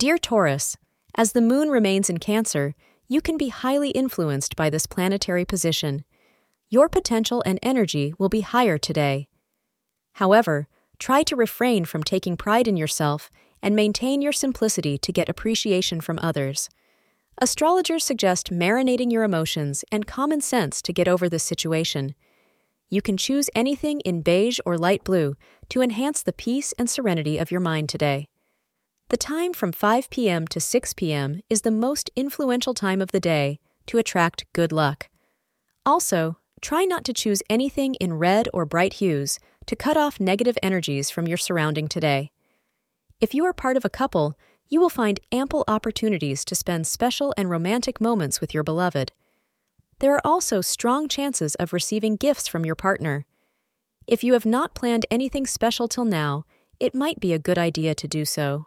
Dear Taurus, as the moon remains in Cancer, you can be highly influenced by this planetary position. Your potential and energy will be higher today. However, try to refrain from taking pride in yourself and maintain your simplicity to get appreciation from others. Astrologers suggest marinating your emotions and common sense to get over this situation. You can choose anything in beige or light blue to enhance the peace and serenity of your mind today. The time from 5 p.m. to 6 p.m. is the most influential time of the day to attract good luck. Also, try not to choose anything in red or bright hues to cut off negative energies from your surrounding today. If you are part of a couple, you will find ample opportunities to spend special and romantic moments with your beloved. There are also strong chances of receiving gifts from your partner. If you have not planned anything special till now, it might be a good idea to do so.